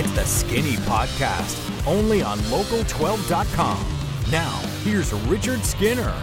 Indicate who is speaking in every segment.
Speaker 1: It's the Skinny Podcast, only on Local12.com. Now, here's Richard Skinner.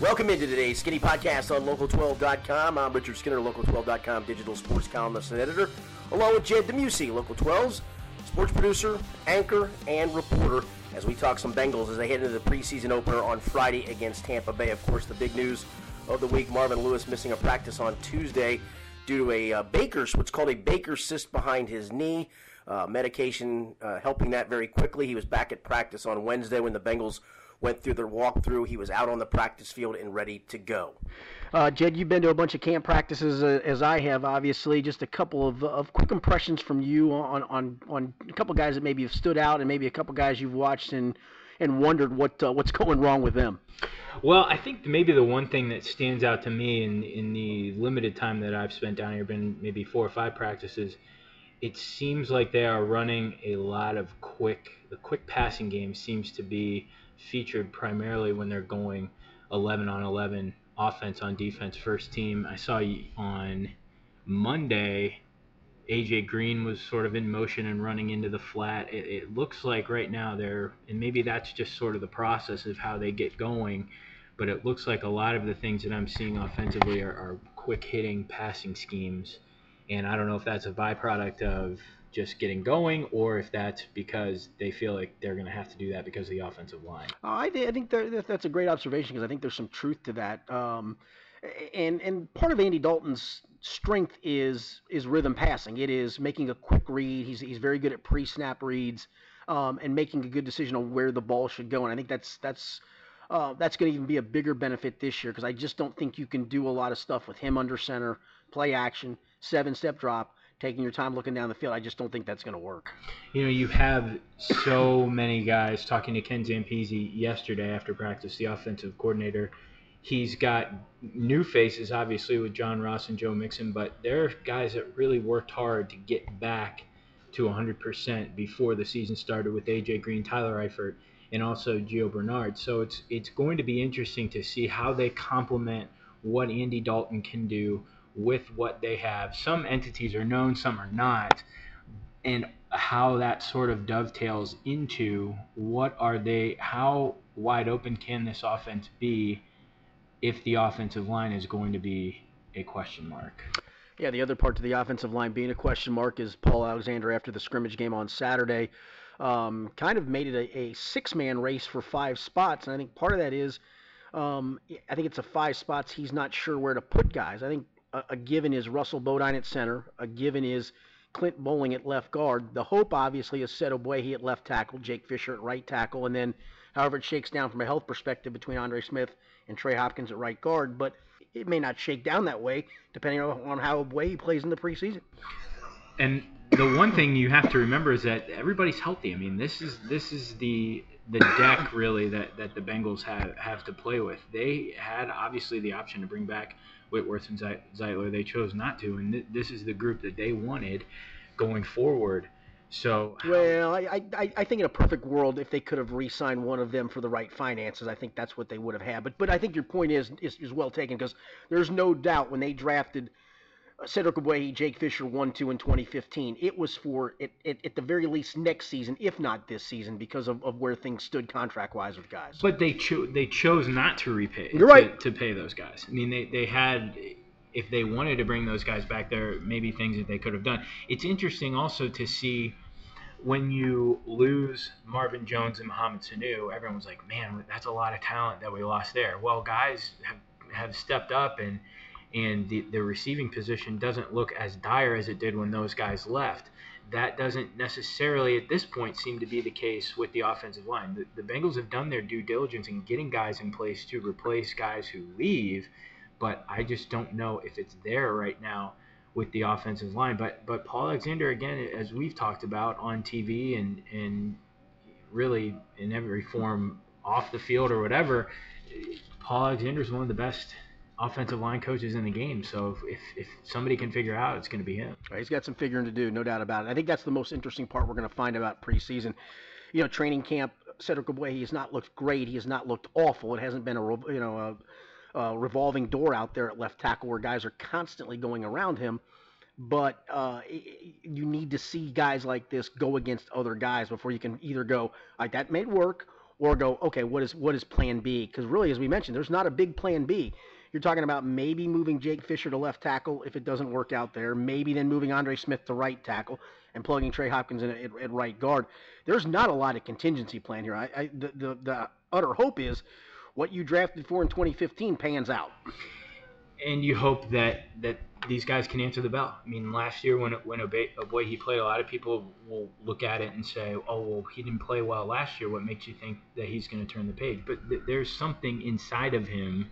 Speaker 2: Welcome into today's Skinny Podcast on Local12.com. I'm Richard Skinner, Local12.com digital sports columnist and editor, along with Jed DeMuesy, Local 12's sports producer, anchor, and reporter, as we talk some Bengals as they head into the preseason opener on Friday against Tampa Bay. Of course, the big news of the week Marvin Lewis missing a practice on Tuesday due to a uh, Baker's, what's called a baker's cyst behind his knee. Uh, medication uh, helping that very quickly. He was back at practice on Wednesday when the Bengals went through their walkthrough. He was out on the practice field and ready to go.
Speaker 3: Uh, Jed, you've been to a bunch of camp practices uh, as I have, obviously. Just a couple of, of quick impressions from you on, on, on a couple guys that maybe have stood out and maybe a couple guys you've watched and, and wondered what uh, what's going wrong with them.
Speaker 4: Well, I think maybe the one thing that stands out to me in, in the limited time that I've spent down here, been maybe four or five practices, it seems like they are running a lot of quick, the quick passing game seems to be featured primarily when they're going 11 on 11 offense on defense first team. I saw you on Monday AJ Green was sort of in motion and running into the flat. It, it, looks like right now they're, and maybe that's just sort of the process of how they get going, but it looks like a lot of the things that I'm seeing offensively are, are quick hitting passing schemes. And I don't know if that's a byproduct of just getting going, or if that's because they feel like they're going to have to do that because of the offensive line.
Speaker 3: Uh, I, I think that's a great observation because I think there's some truth to that. Um, and and part of Andy Dalton's strength is is rhythm passing. It is making a quick read. He's he's very good at pre-snap reads um, and making a good decision on where the ball should go. And I think that's that's uh, that's going to even be a bigger benefit this year because I just don't think you can do a lot of stuff with him under center, play action, seven step drop, taking your time looking down the field. I just don't think that's going to work.
Speaker 4: You know, you have so many guys talking to Ken Zampese yesterday after practice, the offensive coordinator. He's got new faces, obviously, with John Ross and Joe Mixon, but they're guys that really worked hard to get back to 100% before the season started with AJ Green, Tyler Eifert, and also Gio Bernard. So it's it's going to be interesting to see how they complement what Andy Dalton can do with what they have. Some entities are known, some are not, and how that sort of dovetails into what are they, how wide open can this offense be if the offensive line is going to be a question mark.
Speaker 3: Yeah, the other part to the offensive line being a question mark is Paul Alexander after the scrimmage game on Saturday. Um, kind of made it a, a six man race for five spots. And I think part of that is um, I think it's a five spots he's not sure where to put guys. I think a, a given is Russell Bodine at center. A given is Clint Boling at left guard. The hope, obviously, is Ced Ogbuehi at left tackle, Jake Fisher at right tackle, and then however it shakes down from a health perspective between Andre Smith and Trey Hopkins at right guard. But it may not shake down that way depending on how way he plays in the preseason.
Speaker 4: And the one thing you have to remember is that everybody's healthy. I mean, this is this is the the deck really that, that the Bengals have have to play with. They had obviously the option to bring back Whitworth and Zeitler. They chose not to, and th- this is the group that they wanted going forward. So
Speaker 3: well, I, I I think in a perfect world, if they could have re-signed one of them for the right finances, I think that's what they would have had. But but I think your point is is, is well taken because there's no doubt when they drafted Cedric Ogbuehi, Jake Fisher, one, two in 2015. It was for it, it, at the very least next season, if not this season, because of, of where things stood contract wise with guys.
Speaker 4: But they cho- they chose not to repay.
Speaker 3: You're right
Speaker 4: to, to pay those guys. I mean, they they had if they wanted to bring those guys back, there maybe things that they could have done. It's interesting also to see when you lose Marvin Jones and Mohamed Sanu, everyone's like, man, that's a lot of talent that we lost there. Well, guys have have stepped up and and the, the receiving position doesn't look as dire as it did when those guys left. That doesn't necessarily at this point seem to be the case with the offensive line. The, the Bengals have done their due diligence in getting guys in place to replace guys who leave, but I just don't know if it's there right now with the offensive line. But but Paul Alexander again, as we've talked about on TV and and really in every form off the field or whatever, Paul Alexander is one of the best offensive line coaches in the game. So if, if somebody can figure out, it's going to be him.
Speaker 3: Right, he's got some figuring to do, no doubt about it. I think that's the most interesting part we're going to find about preseason. You know, training camp. Cedric Ogbuehi has not looked great. He has not looked awful. It hasn't been a you know a, a revolving door out there at left tackle where guys are constantly going around him.
Speaker 5: but uh, you need to see guys like this go against other guys before you can either go like that may work or go okay what is what is plan B? Because really as we mentioned there's not a big plan B. You're talking about maybe moving Jake Fisher to left tackle if it doesn't work out there maybe then moving Andre Smith to right tackle and plugging Trey Hopkins in at, at right guard. There's not a lot of contingency plan here. I, I the, the the utter hope is what you drafted for in 2015 pans out
Speaker 6: and you hope that that these guys can answer the bell. I mean, last year when when boy he played, a lot of people will look at it and say, "Oh, well, he didn't play well last year. What makes you think that he's going to turn the page?" But th- there's something inside of him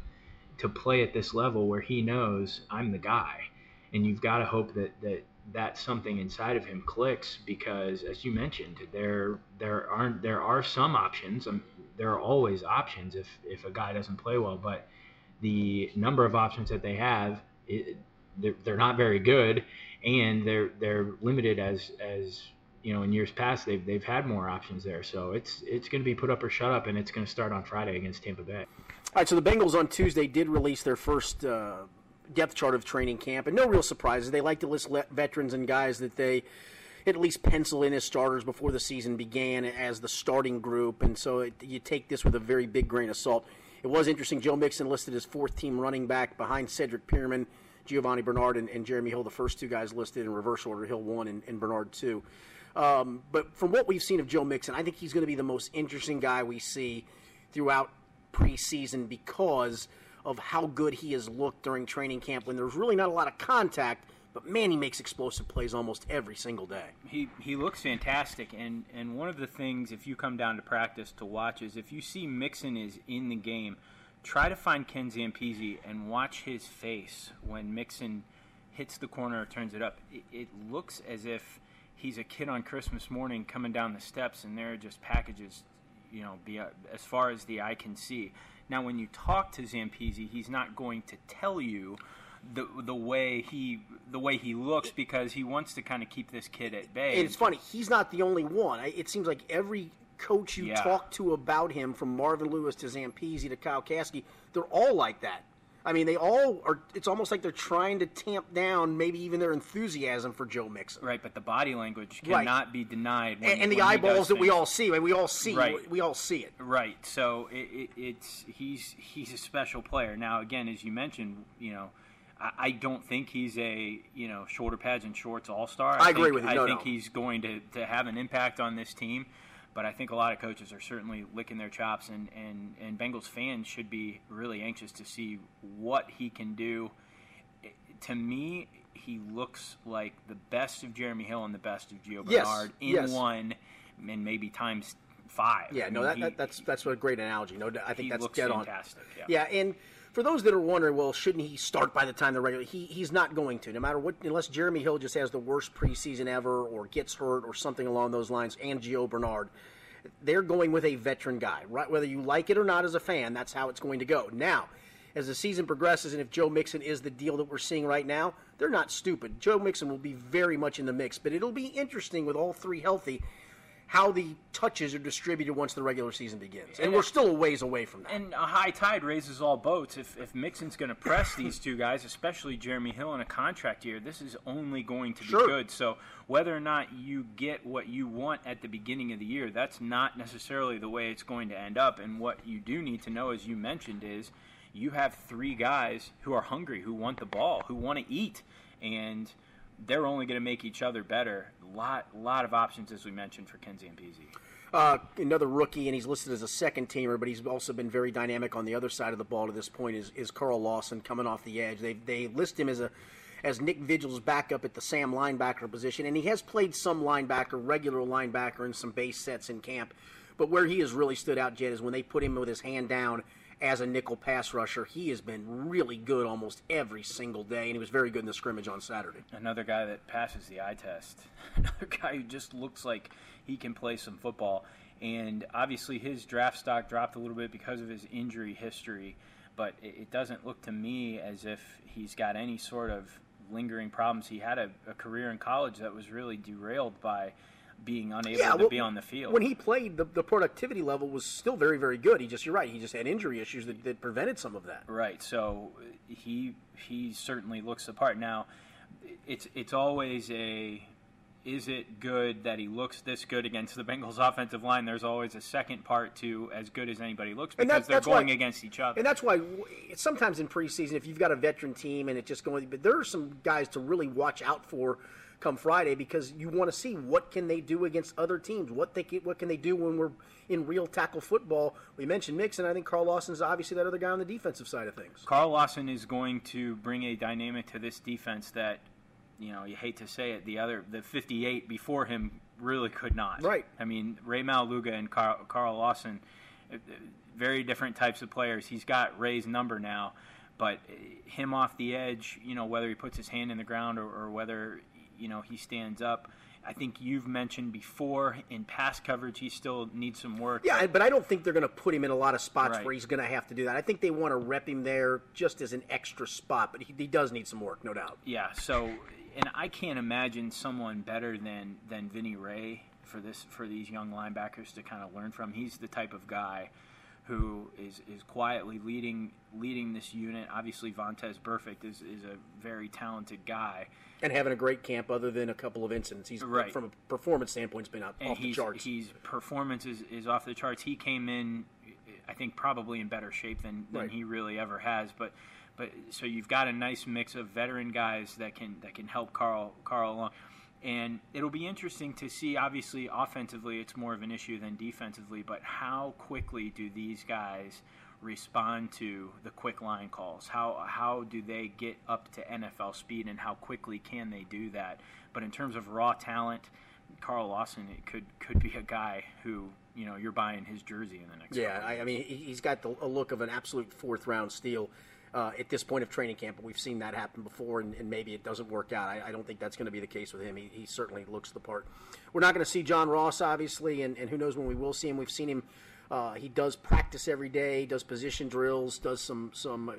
Speaker 6: to play at this level where he knows I'm the guy, and you've got to hope that that that something inside of him clicks because, as you mentioned, there there aren't there are some options. Um, there are always options if if a guy doesn't play well, but the number of options that they have, it, they're, they're not very good, and they're they're limited as as you know in years past they've they've had more options there. So it's it's going to be put up or shut up, and it's going to start on Friday against Tampa Bay.
Speaker 3: All right, so the Bengals on Tuesday did release their first uh, depth chart of training camp, and no real surprises. They like to list veterans and guys that they at least pencil in as starters before the season began as the starting group, and so it, you take this with a very big grain of salt. It was interesting. Joe Mixon listed as fourth team running back behind Cedric Peerman, Giovanni Bernard, and, and Jeremy Hill, the first two guys listed in reverse order Hill one and, and Bernard two. Um, but from what we've seen of Joe Mixon, I think he's going to be the most interesting guy we see throughout preseason because of how good he has looked during training camp when there's really not a lot of contact but man, he makes explosive plays almost every single day.
Speaker 4: He he looks fantastic, and and one of the things if you come down to practice to watch is if you see Mixon is in the game, try to find Ken Zampese and watch his face when Mixon hits the corner or turns it up. It, it looks as if he's a kid on Christmas morning coming down the steps, and there are just packages, you know, be, as far as the eye can see. Now, when you talk to Zampese, he's not going to tell you the the way he the way he looks because he wants to kind of keep this kid at bay.
Speaker 3: And it's funny, he's not the only one. It seems like every coach you yeah. talk to about him, from Marvin Lewis to Zampese to Kyle Caskey, they're all like that. I mean, they all are. It's almost like they're trying to tamp down, maybe even their enthusiasm for Joe Mixon.
Speaker 4: Right, but the body language cannot right. be denied. When,
Speaker 3: and, and the eyeballs that we all see, we all see, right. we all see it.
Speaker 4: Right. So it, it, it's he's he's a special player. Now, again, as you mentioned, you know I don't think he's a you know shoulder pads and shorts all star.
Speaker 3: I,
Speaker 4: I,
Speaker 3: agree
Speaker 4: think,
Speaker 3: with you.
Speaker 4: No,
Speaker 3: I
Speaker 4: think
Speaker 3: no.
Speaker 4: he's going to, to have an impact on this team, but I think a lot of coaches are certainly licking their chops, and, and, and Bengals fans should be really anxious to see what he can do. To me, he looks like the best of Jeremy Hill and the best of Gio Bernard
Speaker 3: yes,
Speaker 4: in
Speaker 3: yes.
Speaker 4: one, and maybe times five.
Speaker 3: Yeah,
Speaker 4: I
Speaker 3: no, that,
Speaker 4: he,
Speaker 3: that, that's that's a great analogy. No, I think that's dead
Speaker 4: fantastic,
Speaker 3: on. Yeah. yeah, and for those that are wondering, well, shouldn't he start by the time the regular? He he's not going to, no matter what, unless Jeremy Hill just has the worst preseason ever or gets hurt or something along those lines. And Gio Bernard, they're going with a veteran guy, right? Whether you like it or not as a fan, that's how it's going to go. Now, as the season progresses, and if Joe Mixon is the deal that we're seeing right now, they're not stupid. Joe Mixon will be very much in the mix, but it'll be interesting with all three healthy how the touches are distributed once the regular season begins. And, and we're still a ways away from that.
Speaker 4: And a high tide raises all boats. If, if Mixon's going to press these two guys, especially Jeremy Hill in a contract year, this is only going to be
Speaker 3: sure.
Speaker 4: good. So whether or not you get what you want at the beginning of the year, that's not necessarily the way it's going to end up. And what you do need to know, as you mentioned, is you have three guys who are hungry, who want the ball, who want to eat. And – they're only going to make each other better. A lot, lot of options, as we mentioned, for Ken Zampese.
Speaker 3: Uh, another rookie, and he's listed as a second teamer, but he's also been very dynamic on the other side of the ball to this point. Is, is Carl Lawson coming off the edge? They they list him as a as Nick Vigil's backup at the Sam linebacker position, and he has played some linebacker, regular linebacker, in some base sets in camp. But where he has really stood out, Jed, is when they put him with his hand down as a nickel pass rusher. He has been really good almost every single day, and he was very good in the scrimmage on Saturday.
Speaker 4: Another guy that passes the eye test. Another guy who just looks like he can play some football. And obviously, his draft stock dropped a little bit because of his injury history, but it doesn't look to me as if he's got any sort of lingering problems. He had a, a career in college that was really derailed by being unable
Speaker 3: yeah,
Speaker 4: to
Speaker 3: well,
Speaker 4: be on the field.
Speaker 3: When he played, the, the productivity level was still very, very good. He just, you're right, he just had injury issues that, that prevented some of that.
Speaker 4: Right. So he he certainly looks the part. Now, it's it's always a is it good that he looks this good against the Bengals offensive line? There's always a second part to as good as anybody looks because
Speaker 3: that's-
Speaker 4: they're
Speaker 3: that's why-
Speaker 4: going against each other.
Speaker 3: And that's why sometimes in preseason, if you've got a veteran team and it's just going, but there are some guys to really watch out for come Friday because you want to see what can they do against other teams. What they can, what can they do when we're in real tackle football? We mentioned Mixon. I think Carl Lawson's obviously that other guy on the defensive side of things.
Speaker 4: Carl Lawson is going to bring a dynamic to this defense that, you know, you hate to say it, the other, the 58 before him really could not.
Speaker 3: Right.
Speaker 4: I mean, Rey Maualuga and Carl, Carl Lawson, uh, very different types of players. He's got Rey's number now, but uh, him off the edge, you know, whether he puts his hand in the ground or, or whether, you know, he stands up. I think you've mentioned before in pass coverage, he still needs some work.
Speaker 3: Yeah, but I don't think they're going to put him in a lot of spots
Speaker 4: Right.
Speaker 3: where he's going to have to do that. I think they want to rep him there just as an extra spot, but he, he does need some work, no doubt.
Speaker 4: Yeah. So, and I can't imagine someone better than than Vinny Rey for this for these young linebackers to kind of learn from. He's the type of guy who is is quietly leading leading this unit. Obviously, Vontaze Burfict is is a very talented guy.
Speaker 3: And having a great camp, other than a couple of incidents, he's
Speaker 4: Right.
Speaker 3: from a performance standpoint, has been out off the charts.
Speaker 4: He's performance is, is off the charts. He came in, I think, probably in better shape than, than
Speaker 3: Right.
Speaker 4: he really ever has. But but so you've got a nice mix of veteran guys that can that can help Carl Carl along. And it'll be interesting to see. Obviously, offensively, it's more of an issue than defensively. But how quickly do these guys respond to the quick line calls? How how do they get up to NFL speed, and how quickly can they do that? But in terms of raw talent, Carl Lawson it could could be a guy who you know you're buying his jersey in the next.
Speaker 3: Yeah, I, I mean, he- he's got the, a look of an absolute fourth round steal uh, at this point of training camp. But we've seen that happen before, and, and maybe it doesn't work out. I, I don't think that's going to be the case with him. He, he certainly looks the part. We're not going to see John Ross, obviously, and, and who knows when we will see him. We've seen him. Uh, he does practice every day, does position drills, does some some uh,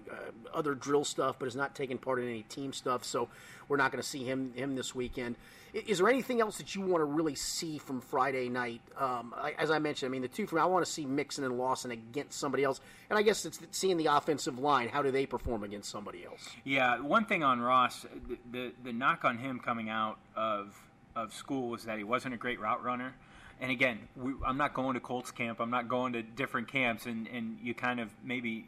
Speaker 3: other drill stuff, but is not taking part in any team stuff. So we're not going to see him him this weekend. Is there anything else that you want to really see from Friday night? Um, I, as I mentioned, I mean the two from I want to see Mixon and Lawson against somebody else, and I guess it's seeing the offensive line. How do they perform against somebody else?
Speaker 4: Yeah, one thing on Ross, the, the the knock on him coming out of of school was that he wasn't a great route runner. And again, we, I'm not going to Colts camp. I'm not going to different camps, and, and you kind of maybe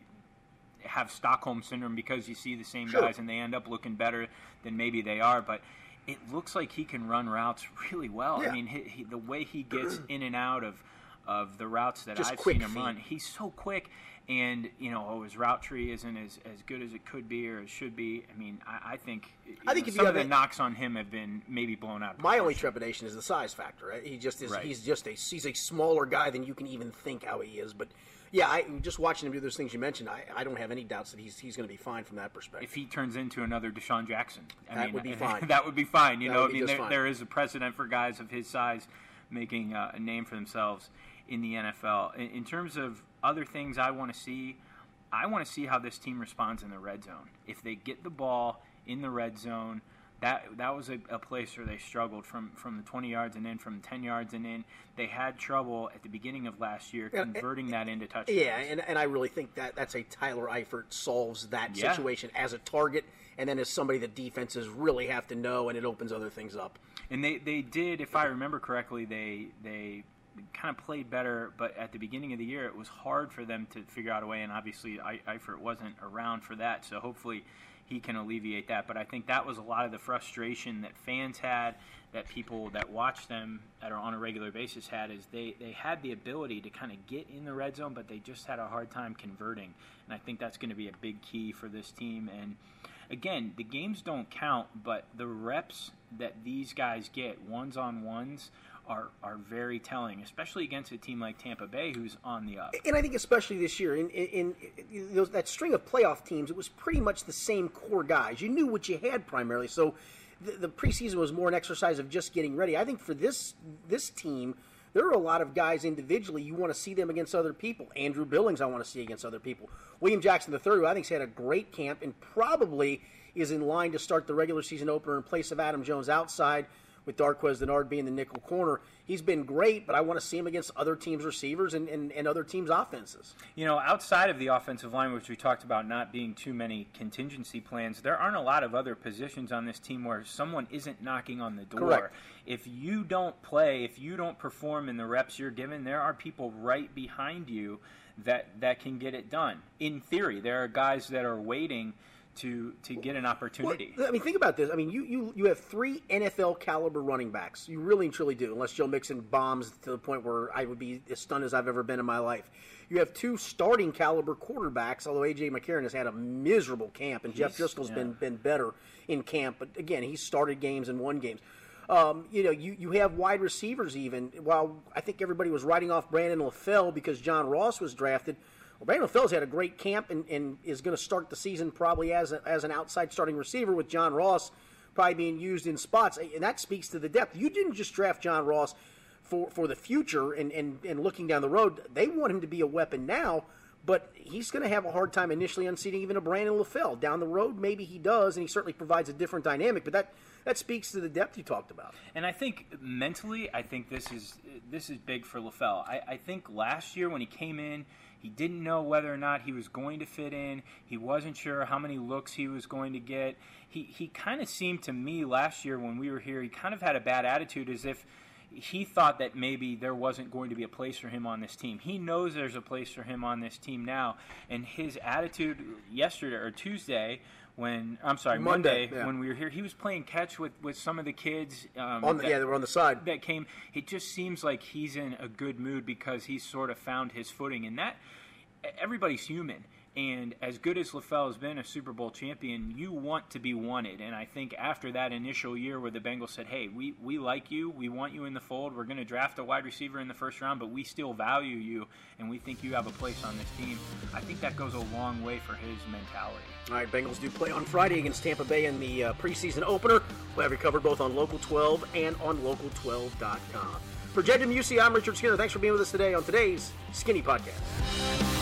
Speaker 4: have Stockholm syndrome because you see the same
Speaker 3: Sure.
Speaker 4: guys and they end up looking better than maybe they are. But it looks like he can run routes really well.
Speaker 3: Yeah.
Speaker 4: I mean, he, he, the way he gets in and out of of the routes that
Speaker 3: Just
Speaker 4: I've seen him
Speaker 3: feet.
Speaker 4: run, he's so quick. And you know, oh, his route tree isn't as, as good as it could be or it should be. I mean, I, I think
Speaker 3: I think
Speaker 4: know, some of the
Speaker 3: a-
Speaker 4: knocks on him have been maybe blown out. of
Speaker 3: My only trepidation is the size factor. Right? He just is.
Speaker 4: Right.
Speaker 3: He's just a he's a smaller guy than you can even think how he is. But yeah, I just watching him do those things you mentioned. I, I don't have any doubts that he's he's going to be fine from that perspective.
Speaker 4: if he turns into another DeSean Jackson, I
Speaker 3: That
Speaker 4: mean,
Speaker 3: would be fine.
Speaker 4: that would be fine. You
Speaker 3: That
Speaker 4: know, I mean, there, there is a precedent for guys of his size making uh, a name for themselves in the NFL. In, in terms of other things, I want to see. I want to see how this team responds in the red zone. If they get the ball in the red zone, that that was a, a place where they struggled from from the 20 yards and in, from 10 yards and in. They had trouble at the beginning of last year converting that into touchdowns.
Speaker 3: Yeah, and, and I really think that that's a Tyler Eifert solves that
Speaker 4: Yeah.
Speaker 3: situation as a target, and then as somebody that defenses really have to know, and it opens other things up.
Speaker 4: And they, they did, if I remember correctly, they they kind of played better. But at the beginning of the year, it was hard for them to figure out a way. And obviously, Eifert wasn't around for that, so hopefully he can alleviate that. But I think that was a lot of the frustration that fans had, that people that watch them that are on a regular basis had, is they they had the ability to kind of get in the red zone, but they just had a hard time converting. And I think that's going to be a big key for this team. And again, the games don't count, but the reps that these guys get, ones on ones, are, are very telling, especially against a team like Tampa Bay, who's on the up.
Speaker 3: And I think especially this year, in, in, in those, that string of playoff teams, it was pretty much the same core guys. You knew what you had primarily, so the, the preseason was more an exercise of just getting ready. I think for this this team, there are a lot of guys individually you want to see them against other people. Andrew Billings, I want to see against other people. William Jackson III, who I think think's had a great camp and probably is in line to start the regular season opener in place of Adam Jones outside. With Darqueze Dennard being the nickel corner. He's been great, but I want to see him against other teams' receivers and, and, and other teams' offenses.
Speaker 4: You know, outside of the offensive line, which we talked about not being too many contingency plans, there aren't a lot of other positions on this team where someone isn't knocking on the door.
Speaker 3: Correct.
Speaker 4: If you don't play, if you don't perform in the reps you're given, there are people right behind you that that can get it done. In theory, there are guys that are waiting to to get an opportunity.
Speaker 3: Well, I mean, think about this. I mean, you, you you have three NFL caliber running backs. You really and truly do, unless Joe Mixon bombs to the point where I would be as stunned as I've ever been in my life. You have two starting caliber quarterbacks, although AJ McCarron has had a miserable camp, and Jeff
Speaker 4: He's-
Speaker 3: Driskel's
Speaker 4: yeah.
Speaker 3: been been better in camp. But again, he started games and won games. Um, you know, you, you have wide receivers even. While I think everybody was writing off Brandon LaFell because John Ross was drafted, Brandon LaFell's had a great camp and, and is going to start the season probably as, a, as an outside starting receiver with John Ross probably being used in spots. And that speaks to the depth. You didn't just draft John Ross for, for the future and, and, and looking down the road. They want him to be a weapon now, but he's going to have a hard time initially unseating even a Brandon LaFell. Down the road, maybe he does, and he certainly provides a different dynamic, but that, that speaks to the depth you talked about.
Speaker 4: And I think mentally, I think this is this is big for LaFell. I, I think last year when he came in, he didn't know whether or not he was going to fit in. He wasn't sure how many looks he was going to get. He he kind of seemed to me last year when we were here, he kind of had a bad attitude, as if he thought that maybe there wasn't going to be a place for him on this team. He knows there's a place for him on this team now, and his attitude yesterday or Tuesday. When I'm sorry,
Speaker 3: Monday,
Speaker 4: Monday,
Speaker 3: yeah.
Speaker 4: when we were here, he was playing catch with, with some of the kids. Um,
Speaker 3: On the,
Speaker 4: that-
Speaker 3: yeah, they were on the side.
Speaker 4: that came. It just seems like he's in a good mood because he's sort of found his footing, and that everybody's human. And as good as LaFell has been a Super Bowl champion, you want to be wanted. And I think after that initial year where the Bengals said, hey, we, we like you, we want you in the fold, we're going to draft a wide receiver in the first round, but we still value you, and we think you have a place on this team, I think that goes a long way for his mentality.
Speaker 3: All right, Bengals do play on Friday against Tampa Bay in the uh, preseason opener. We'll have you covered both on Local 12 and on Local12.com. For DeMuesy, I'm Richard Skinner. Thanks for being with us today on today's Skinny Podcast.